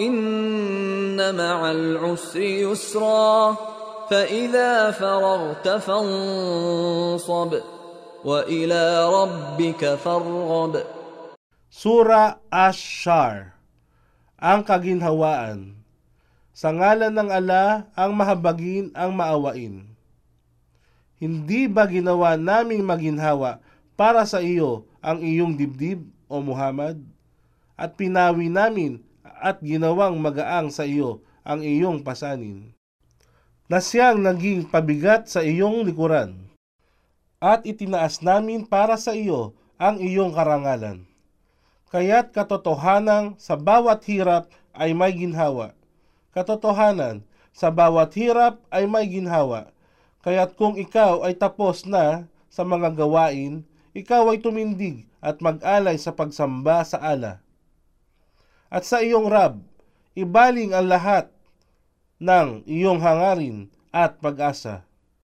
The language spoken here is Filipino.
إن مع العسر يسرا فإذا فرغت فانصب وإلى ربك فارغب Sura Ash-Shar Ang Kaginhawaan Sa ngalan ng ala, ang mahabagin, ang maawain. Hindi ba ginawa naming maginhawa para sa iyo ang iyong dibdib, o Muhammad? At pinawi namin at ginawang magaang sa iyo ang iyong pasanin. Na siyang naging pabigat sa iyong likuran. At itinaas namin para sa iyo ang iyong karangalan. Kaya't katotohanan sa bawat hirap ay may ginhawa. Katotohanan sa bawat hirap ay may ginhawa. Kaya't kung ikaw ay tapos na sa mga gawain, ikaw ay tumindig at mag-alay sa pagsamba sa ala. At sa iyong Rab, ibaling ang lahat ng iyong hangarin at pag-asa.